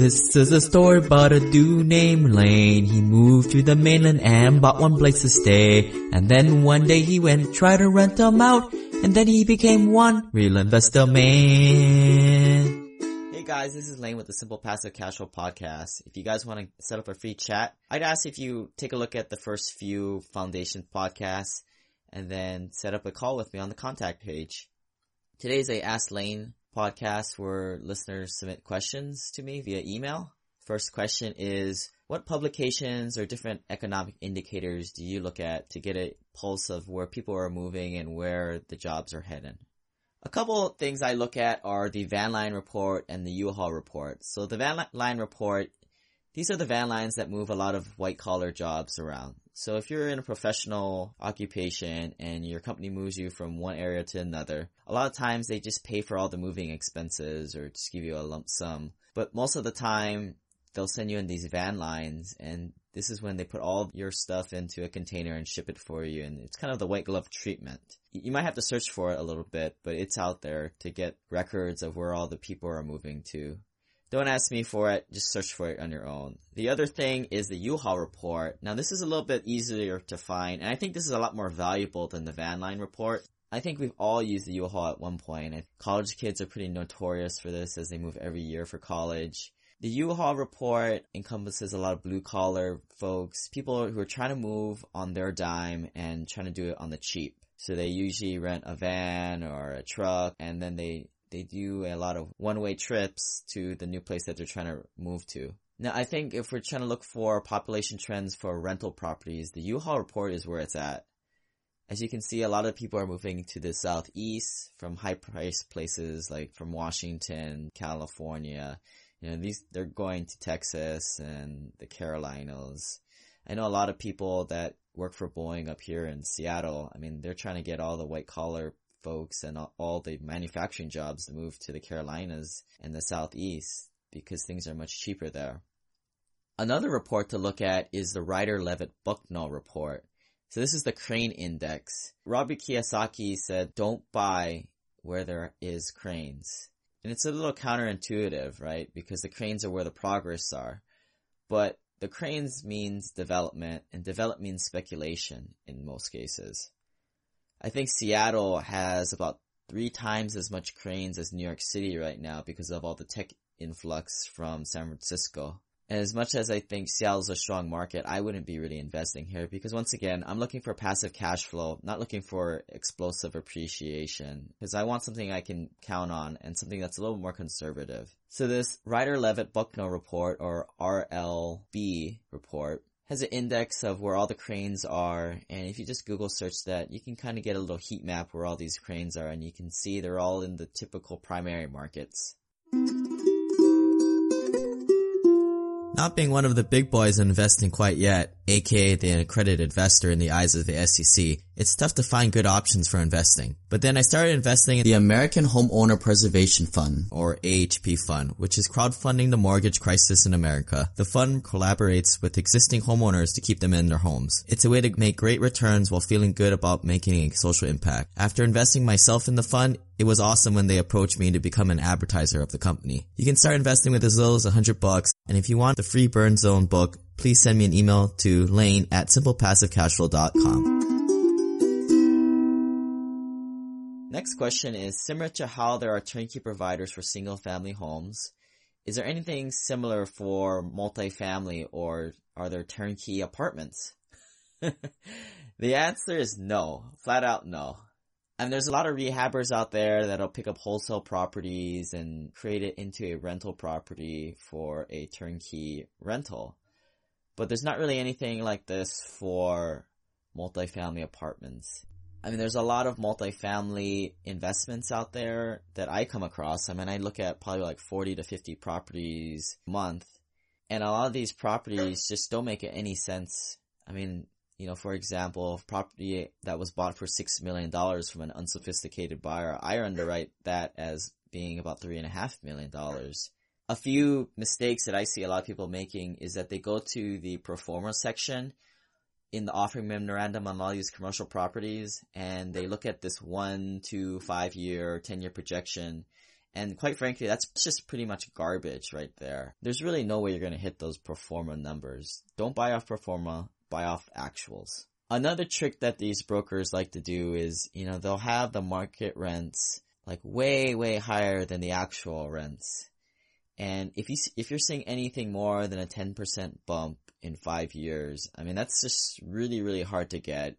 This is a story about a dude named Lane. He moved to the mainland and bought one place to stay. And then one day he went try to rent them out. And then he became one real investor man. Hey guys, this is Lane with the Simple Passive Cashflow podcast. If you guys want to set up a free chat, I'd ask if you take a look at the first few foundation podcasts and then set up a call with me on the contact page. Today's a Ask Lane podcast where listeners submit questions to me via email. First question is, what publications or different economic indicators do you look at to get a pulse of where people are moving and where the jobs are heading? A couple things I look at are the van line report and the U-Haul report. So the van line report, these are the van lines that move a lot of white collar jobs around. So if you're in a professional occupation and your company moves you from one area to another, a lot of times they just pay for all the moving expenses or just give you a lump sum. But most of the time, they'll send you in these van lines and this is when they put all your stuff into a container and ship it for you and it's kind of the white glove treatment. You might have to search for it a little bit, but it's out there to get records of where all the people are moving to. Don't ask me for it, just search for it on your own. The other thing is the U-Haul report. Now this is a little bit easier to find, and I think this is a lot more valuable than the van line report. I think we've all used the U-Haul at one point. College kids are pretty notorious for this as they move every year for college. The U-Haul report encompasses a lot of blue collar folks, people who are trying to move on their dime and trying to do it on the cheap. So they usually rent a van or a truck and then they they do a lot of one-way trips to the new place that they're trying to move to. Now, I think if we're trying to look for population trends for rental properties, the U-Haul report is where it's at. As you can see, a lot of people are moving to the southeast from high priced places like from Washington, California. You know, these, they're going to Texas and the Carolinas. I know a lot of people that work for Boeing up here in Seattle. I mean, they're trying to get all the white collar folks and all the manufacturing jobs move to the Carolinas and the Southeast because things are much cheaper there. Another report to look at is the Rider Levett Bucknall report. So this is the crane index. Robert Kiyosaki said, don't buy where there is cranes. And it's a little counterintuitive, right? Because the cranes are where the progress are. But the cranes means development and development means speculation in most cases. I think Seattle has about three times as much cranes as New York City right now because of all the tech influx from San Francisco. And as much as I think Seattle's a strong market, I wouldn't be really investing here because once again, I'm looking for passive cash flow, not looking for explosive appreciation because I want something I can count on and something that's a little more conservative. So this Rider Levett Bucknall report or RLB report has an index of where all the cranes are, and if you just Google search that, you can kind of get a little heat map where all these cranes are, and you can see they're all in the typical primary markets. Not being one of the big boys in investing quite yet, aka the accredited investor in the eyes of the SEC, it's tough to find good options for investing. But then I started investing in the American Homeowner Preservation Fund, or AHP Fund, which is crowdfunding the mortgage crisis in America. The fund collaborates with existing homeowners to keep them in their homes. It's a way to make great returns while feeling good about making a social impact. After investing myself in the fund, it was awesome when they approached me to become an advertiser of the company. You can start investing with as little as 100 bucks, and if you want the free Burn Zone book, please send me an email to lane at simplepassivecashflow.com. Next question is similar to how there are turnkey providers for single family homes. Is there anything similar for multifamily or are there turnkey apartments? the answer is no. Flat out no. And there's a lot of rehabbers out there that'll pick up wholesale properties and create it into a rental property for a turnkey rental. But there's not really anything like this for multifamily apartments. I mean, there's a lot of multifamily investments out there that I come across. I mean, I look at probably like 40 to 50 properties a month. And a lot of these properties just don't make any sense. I mean, you know, for example, property that was bought for $6 million from an unsophisticated buyer, I underwrite that as being about $3.5 million. A few mistakes that I see a lot of people making is that they go to the pro forma section in the offering memorandum on all these commercial properties and they look at this one to five year, 10 year projection And quite frankly, that's just pretty much garbage right there. There's really no way you're going to hit those pro forma numbers. Don't buy off pro forma, buy off actuals. Another trick that these brokers like to do is, you know, they'll have the market rents like way, way higher than the actual rents. And if you, if you're seeing anything more than a 10% bump in five years, I mean, that's just really, really hard to get.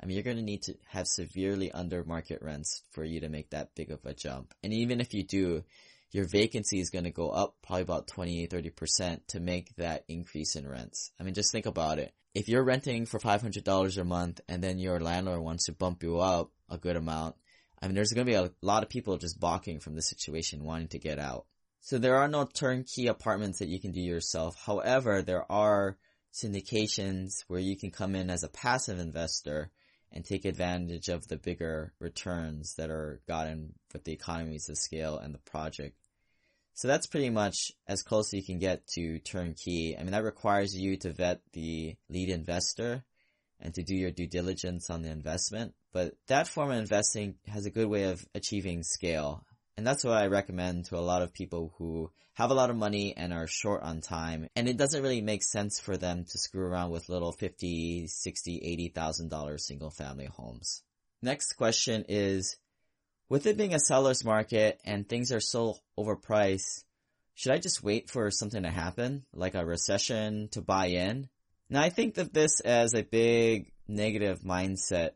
I mean, you're going to need to have severely under market rents for you to make that big of a jump. And even if you do, your vacancy is going to go up probably about 20, 30% to make that increase in rents. I mean, just think about it. If you're renting for $500 a month and then your landlord wants to bump you up a good amount, I mean, there's going to be a lot of people just balking from the situation, wanting to get out. So there are no turnkey apartments that you can do yourself. However, there are syndications where you can come in as a passive investor and take advantage of the bigger returns that are gotten with the economies of scale and the project. So that's pretty much as close as you can get to turnkey. I mean, that requires you to vet the lead investor and to do your due diligence on the investment. But that form of investing has a good way of achieving scale. And that's what I recommend to a lot of people who have a lot of money and are short on time. And it doesn't really make sense for them to screw around with little fifty, sixty, eighty thousand dollars single family homes. Next question is, with it being a seller's market and things are so overpriced, should I just wait for something to happen, like a recession to buy in? Now I think of this as a big negative mindset.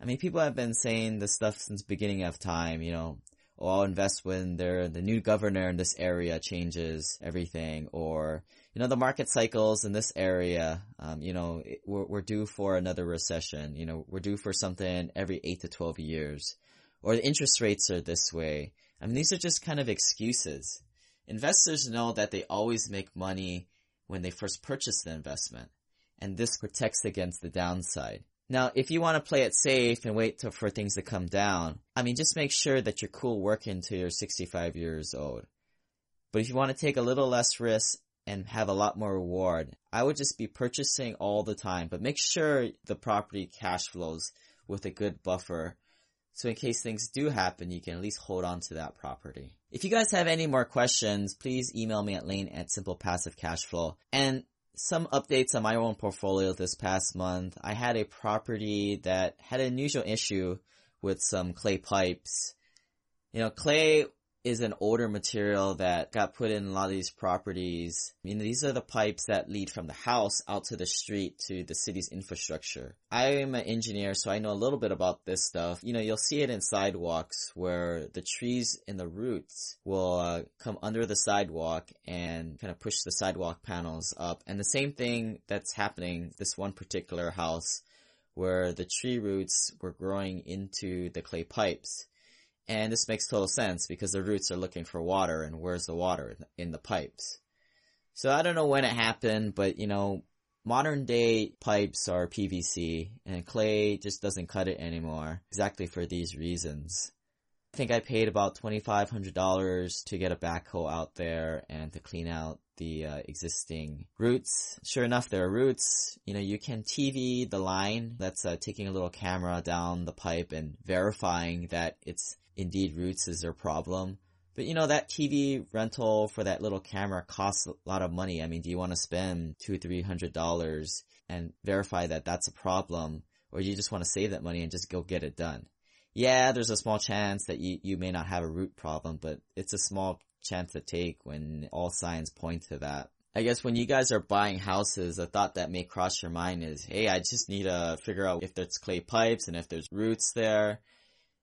I mean, people have been saying this stuff since beginning of time, you know, oh, I'll invest when the new governor in this area changes everything, or, you know, the market cycles in this area, um, you know, we're, we're due for another recession, you know, we're due for something every 8 to 12 years, or the interest rates are this way. I mean, these are just kind of excuses. Investors know that they always make money when they first purchase the investment, and this protects against the downside. Now, if you want to play it safe and wait for things to come down, I mean, just make sure that you're cool working until you're 65 years old. But if you want to take a little less risk and have a lot more reward, I would just be purchasing all the time, but make sure the property cash flows with a good buffer. So in case things do happen, you can at least hold on to that property. If you guys have any more questions, please email me at lane at Simple Passive Cash Flow. And some updates on my own portfolio this past month. I had a property that had an unusual issue with some clay pipes. You know, clay is an older material that got put in a lot of these properties. I mean, these are the pipes that lead from the house out to the street to the city's infrastructure. I am an engineer, so I know a little bit about this stuff. You know, you'll see it in sidewalks where the trees and the roots will uh, come under the sidewalk and kind of push the sidewalk panels up. And the same thing that's happening this one particular house where the tree roots were growing into the clay pipes. And this makes total sense because the roots are looking for water and where's the water? In the pipes. So I don't know when it happened, but you know, modern day pipes are PVC and clay just doesn't cut it anymore exactly for these reasons. I think I paid about $2,500 to get a backhoe out there and to clean out the uh, existing roots. Sure enough, there are roots. You know, you can TV the line that's uh, taking a little camera down the pipe and verifying that it's indeed roots is their problem. But you know, that TV rental for that little camera costs a lot of money. I mean, do you want to spend two, three hundred dollars and verify that that's a problem? Or you just want to save that money and just go get it done? Yeah, there's a small chance that you, you may not have a root problem, but it's a small chance to take when all signs point to that. I guess when you guys are buying houses, a thought that may cross your mind is, hey, I just need to figure out if there's clay pipes and if there's roots there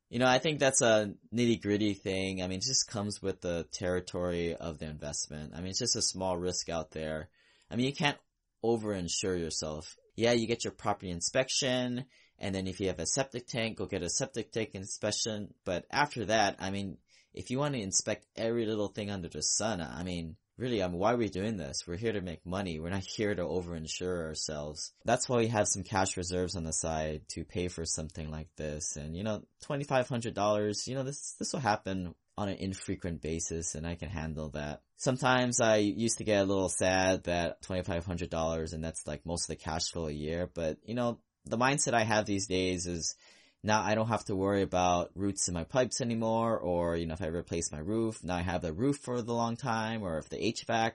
you know, I think that's a nitty gritty thing. I mean, it just comes with the territory of the investment. I mean, it's just a small risk out there. I mean, you can't over insure yourself. Yeah, you get your property inspection, and then if you have a septic tank, go get a septic tank inspection. But after that, I mean, if you want to inspect every little thing under the sun, I mean, really, I mean, why are we doing this? We're here to make money. We're not here to over-insure ourselves. That's why we have some cash reserves on the side to pay for something like this. And, you know, $2,500, you know, this, this will happen on an infrequent basis and I can handle that. Sometimes I used to get a little sad that $2,500 and that's like most of the cash flow a year, but you know, the mindset I have these days is Now I don't have to worry about roots in my pipes anymore, or, you know, if I replace my roof, now I have the roof for the long time, or if the HVAC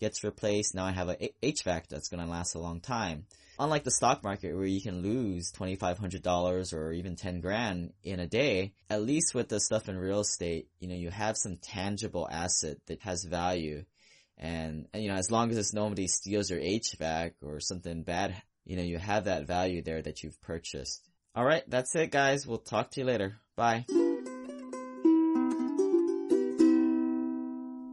gets replaced, now I have a HVAC that's gonna last a long time. Unlike the stock market where you can lose $2,500 or even 10 grand in a day, at least with the stuff in real estate, you know, you have some tangible asset that has value. And, and you know, as long as it's nobody steals your HVAC or something bad, you know, you have that value there that you've purchased. Alright, that's it guys. We'll talk to you later. Bye.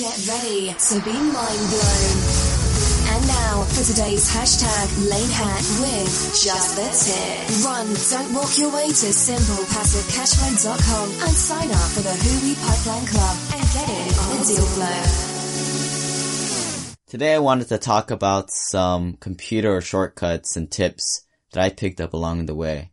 Get ready to be mind blown. And now for today's hashtag Lane Hack with Just the Tip. Run, don't walk your way to simplepassivecashflow.com and sign up for the Hui Pipeline Club and get in on the deal flow. Today I wanted to talk about some computer shortcuts and tips that I picked up along the way.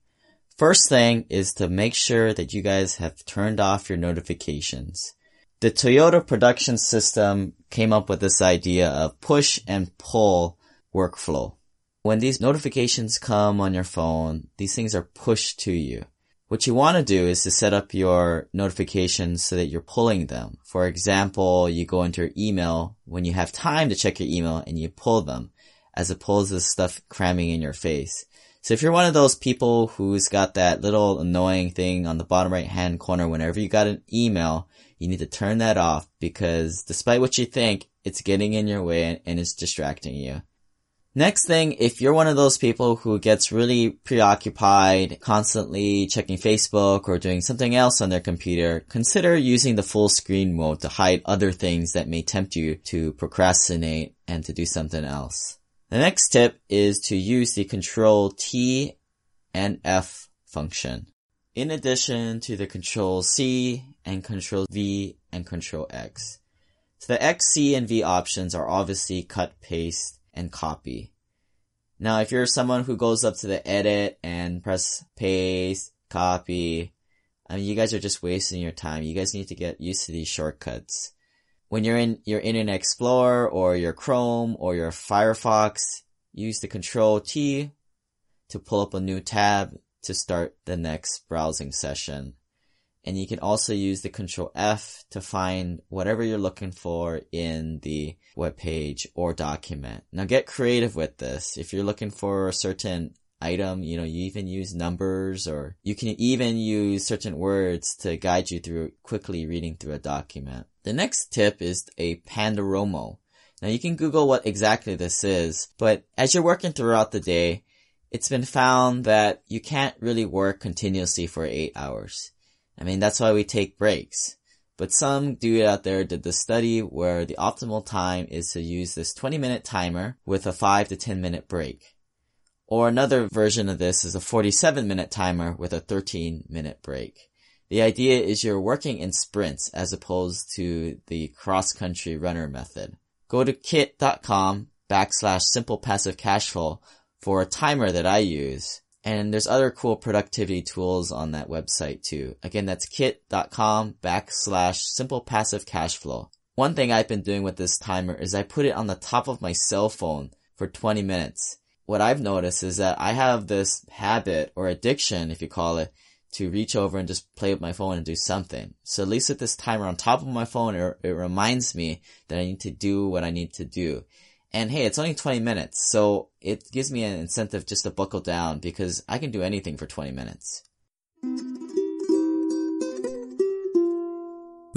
First thing is to make sure that you guys have turned off your notifications. The Toyota production system came up with this idea of push and pull workflow. When these notifications come on your phone, these things are pushed to you. What you want to do is to set up your notifications so that you're pulling them. For example, you go into your email when you have time to check your email and you pull them as opposed to stuff cramming in your face. So if you're one of those people who's got that little annoying thing on the bottom right hand corner whenever you got an email, you need to turn that off because despite what you think, it's getting in your way and it's distracting you. Next thing, if you're one of those people who gets really preoccupied, constantly checking Facebook or doing something else on their computer, consider using the full screen mode to hide other things that may tempt you to procrastinate and to do something else. The next tip is to use the control T and F function in addition to the control C and control V and control X. So the X, C, and V options are obviously cut, paste, and copy. Now if you're someone who goes up to the edit and press paste, copy, I mean you guys are just wasting your time. You guys need to get used to these shortcuts. When you're in your Internet Explorer or your Chrome or your Firefox, use the control T to pull up a new tab to start the next browsing session. And you can also use the control F to find whatever you're looking for in the web page or document. Now get creative with this. If you're looking for a certain item, you know, you even use numbers or you can even use certain words to guide you through quickly reading through a document. The next tip is a Pandaromo. Now you can Google what exactly this is, but as you're working throughout the day, it's been found that you can't really work continuously for eight hours. I mean, that's why we take breaks. But some dude out there did the study where the optimal time is to use this 20 minute timer with a 5 to 10 minute break. Or another version of this is a 47 minute timer with a 13 minute break. The idea is you're working in sprints as opposed to the cross country runner method. Go to kit.com backslash simple passive cash flow for a timer that I use. And there's other cool productivity tools on that website too. Again, that's kit.com backslash simple passive cash flow. One thing I've been doing with this timer is I put it on the top of my cell phone for 20 minutes. What I've noticed is that I have this habit or addiction, if you call it, to reach over and just play with my phone and do something. So at least with this timer on top of my phone, it, it reminds me that I need to do what I need to do. And hey, it's only 20 minutes, so it gives me an incentive just to buckle down because I can do anything for 20 minutes.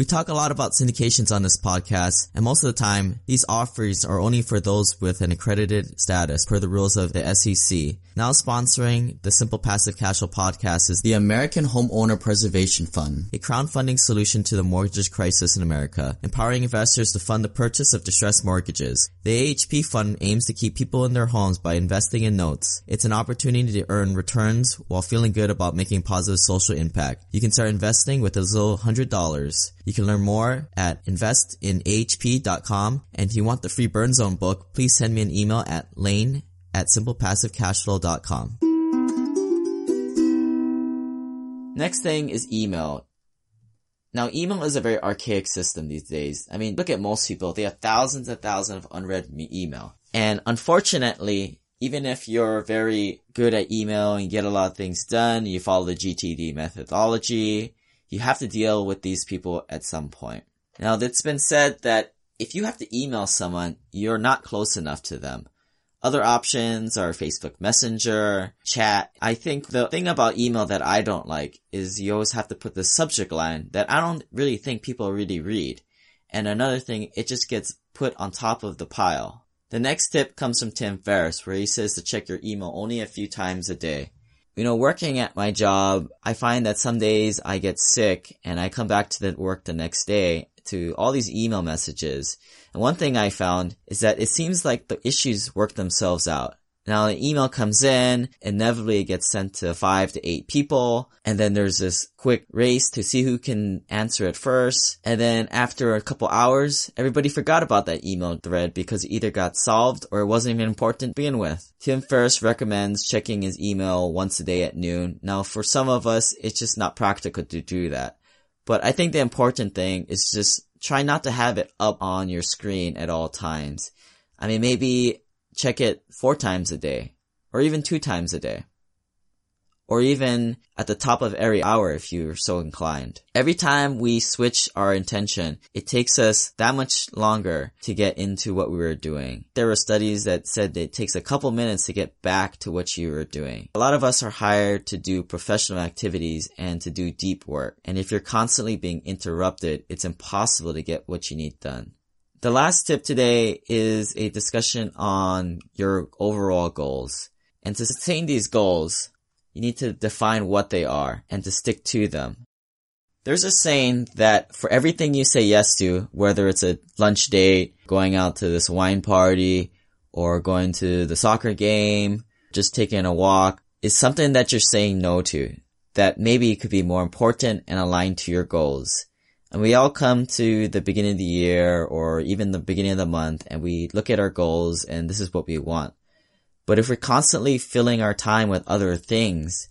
We talk a lot about syndications on this podcast, and most of the time, these offers are only for those with an accredited status per the rules of the SEC. Now sponsoring the Simple Passive Cashflow podcast is the American Homeowner Preservation Fund, a crowdfunding solution to the mortgage crisis in America, empowering investors to fund the purchase of distressed mortgages. The AHP fund aims to keep people in their homes by investing in notes. It's an opportunity to earn returns while feeling good about making positive social impact. You can start investing with as little $100. You can learn more at investinahp.com. And if you want the free Burn Zone book, please send me an email at lane at simplepassivecashflow.com. Next thing is email. Now, email is a very archaic system these days. I mean, look at most people. They have thousands and thousands of unread email. And unfortunately, even if you're very good at email and get a lot of things done, you follow the GTD methodology, you have to deal with these people at some point. Now, it's been said that if you have to email someone, you're not close enough to them. Other options are Facebook Messenger, chat. I think the thing about email that I don't like is you always have to put the subject line that I don't really think people really read. And another thing, it just gets put on top of the pile. The next tip comes from Tim Ferriss where he says to check your email only a few times a day. You know, working at my job, I find that some days I get sick and I come back to the work the next day to all these email messages. And one thing I found is that it seems like the issues work themselves out. Now an email comes in, inevitably it gets sent to five to eight people, and then there's this quick race to see who can answer it first. And then after a couple hours, everybody forgot about that email thread because it either got solved or it wasn't even important to begin with. Tim Ferriss recommends checking his email once a day at noon. Now for some of us, it's just not practical to do that. But I think the important thing is just try not to have it up on your screen at all times. I mean, maybe check it four times a day, or even two times a day. Or even at the top of every hour if you're so inclined. Every time we switch our intention, it takes us that much longer to get into what we were doing. There were studies that said that it takes a couple minutes to get back to what you were doing. A lot of us are hired to do professional activities and to do deep work. And if you're constantly being interrupted, it's impossible to get what you need done. The last tip today is a discussion on your overall goals. And to sustain these goals, you need to define what they are and to stick to them. There's a saying that for everything you say yes to, whether it's a lunch date, going out to this wine party, or going to the soccer game, just taking a walk, is something that you're saying no to, that maybe could be more important and aligned to your goals. And we all come to the beginning of the year or even the beginning of the month and we look at our goals and this is what we want. But if we're constantly filling our time with other things,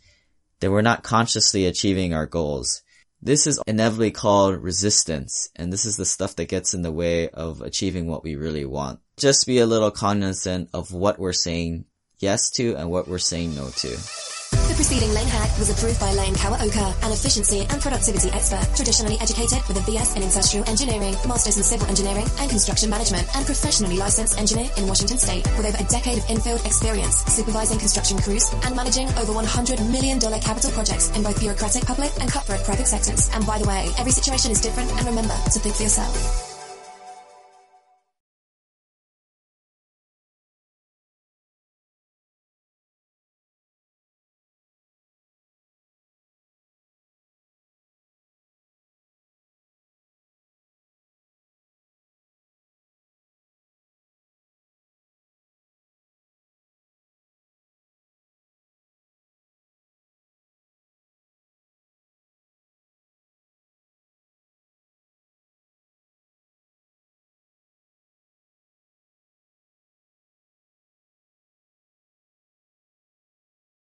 then we're not consciously achieving our goals. This is inevitably called resistance, and this is the stuff that gets in the way of achieving what we really want. Just be a little cognizant of what we're saying yes to and what we're saying no to. The preceding Lane hack was approved by Lane Kawaoka, an efficiency and productivity expert, traditionally educated with a BS in industrial engineering, masters in civil engineering and construction management, and professionally licensed engineer in Washington State, with over a decade of in-field experience supervising construction crews and managing over $100 million capital projects in both bureaucratic public and corporate private sectors. And by the way, every situation is different, and remember to think for yourself.